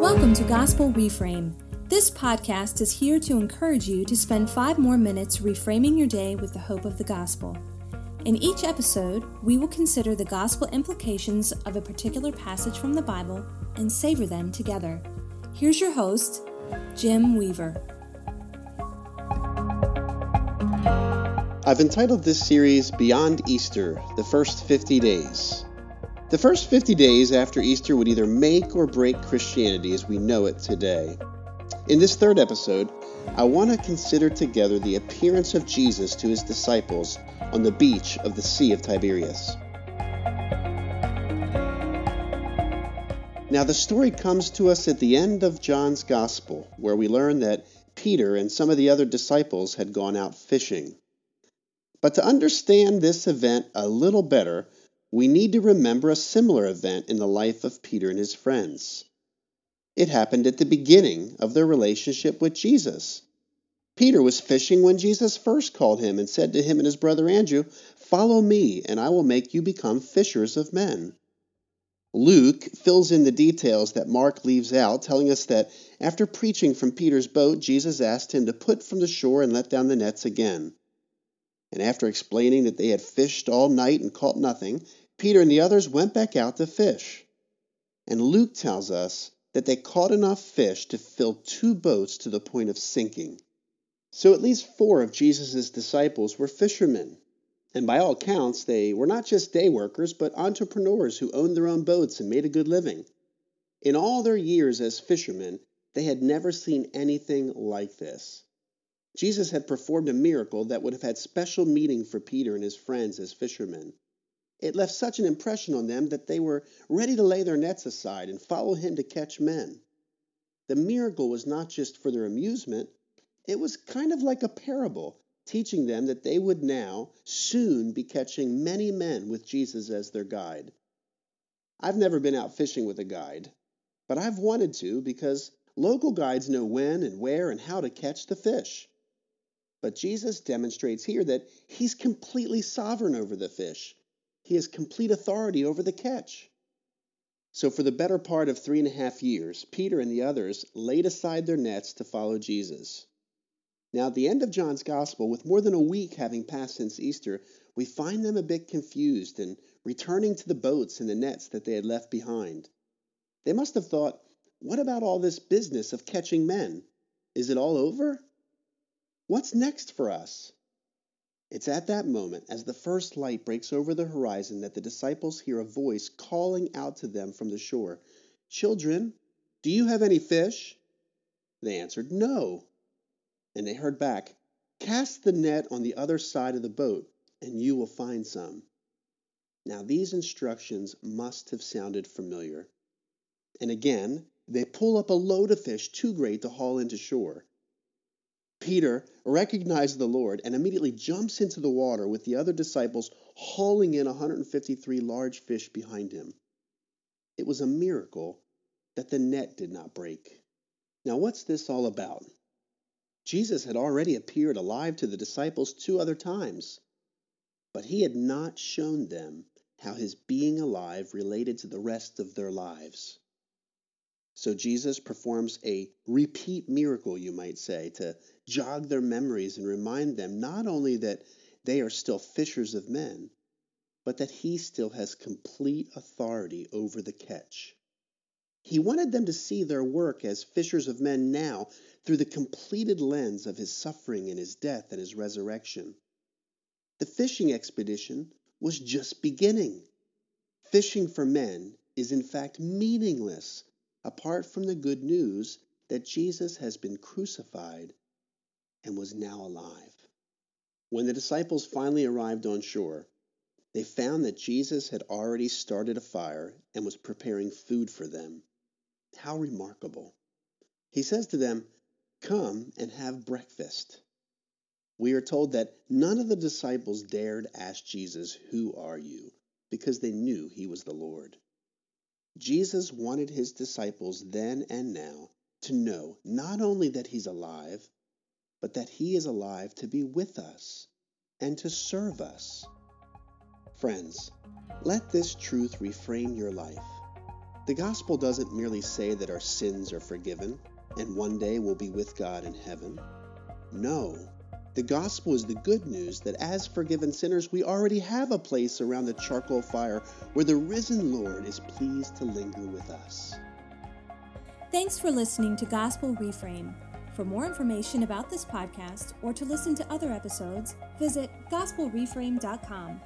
Welcome to Gospel Reframe. This podcast is here to encourage you to spend five more minutes reframing your day with the hope of the gospel. In each episode, we will consider the gospel implications of a particular passage from the Bible and savor them together. Here's your host, Jim Weaver. I've entitled this series Beyond Easter The First 50 Days. The first 50 days after Easter would either make or break Christianity as we know it today. In this third episode, I want to consider together the appearance of Jesus to his disciples on the beach of the Sea of Tiberias. Now, the story comes to us at the end of John's Gospel, where we learn that Peter and some of the other disciples had gone out fishing. But to understand this event a little better, we need to remember a similar event in the life of Peter and his friends. It happened at the beginning of their relationship with Jesus. Peter was fishing when Jesus first called him and said to him and his brother Andrew, Follow me, and I will make you become fishers of men. Luke fills in the details that Mark leaves out, telling us that after preaching from Peter's boat, Jesus asked him to put from the shore and let down the nets again. And after explaining that they had fished all night and caught nothing, Peter and the others went back out to fish. And Luke tells us that they caught enough fish to fill two boats to the point of sinking. So at least four of Jesus' disciples were fishermen. And by all accounts, they were not just day workers, but entrepreneurs who owned their own boats and made a good living. In all their years as fishermen, they had never seen anything like this. Jesus had performed a miracle that would have had special meaning for Peter and his friends as fishermen. It left such an impression on them that they were ready to lay their nets aside and follow him to catch men. The miracle was not just for their amusement, it was kind of like a parable, teaching them that they would now soon be catching many men with Jesus as their guide. I've never been out fishing with a guide, but I've wanted to because local guides know when and where and how to catch the fish. But Jesus demonstrates here that he's completely sovereign over the fish he has complete authority over the catch. So, for the better part of three and a half years, Peter and the others laid aside their nets to follow Jesus. Now, at the end of John's Gospel, with more than a week having passed since Easter, we find them a bit confused and returning to the boats and the nets that they had left behind. They must have thought, what about all this business of catching men? Is it all over? What's next for us? It's at that moment, as the first light breaks over the horizon, that the disciples hear a voice calling out to them from the shore Children, do you have any fish? They answered, No. And they heard back, Cast the net on the other side of the boat, and you will find some. Now, these instructions must have sounded familiar. And again, they pull up a load of fish too great to haul into shore. Peter recognizes the Lord and immediately jumps into the water with the other disciples, hauling in 153 large fish behind him. It was a miracle that the net did not break. Now, what's this all about? Jesus had already appeared alive to the disciples two other times, but he had not shown them how his being alive related to the rest of their lives. So Jesus performs a repeat miracle, you might say, to jog their memories and remind them not only that they are still fishers of men, but that he still has complete authority over the catch. He wanted them to see their work as fishers of men now through the completed lens of his suffering and his death and his resurrection. The fishing expedition was just beginning. Fishing for men is in fact meaningless apart from the good news that Jesus has been crucified and was now alive. When the disciples finally arrived on shore, they found that Jesus had already started a fire and was preparing food for them. How remarkable! He says to them, Come and have breakfast. We are told that none of the disciples dared ask Jesus, Who are you? because they knew he was the Lord. Jesus wanted his disciples then and now to know not only that he's alive, but that he is alive to be with us and to serve us. Friends, let this truth reframe your life. The gospel doesn't merely say that our sins are forgiven and one day we'll be with God in heaven. No, the gospel is the good news that as forgiven sinners, we already have a place around the charcoal fire where the risen Lord is pleased to linger with us. Thanks for listening to Gospel Reframe. For more information about this podcast or to listen to other episodes, visit gospelreframe.com.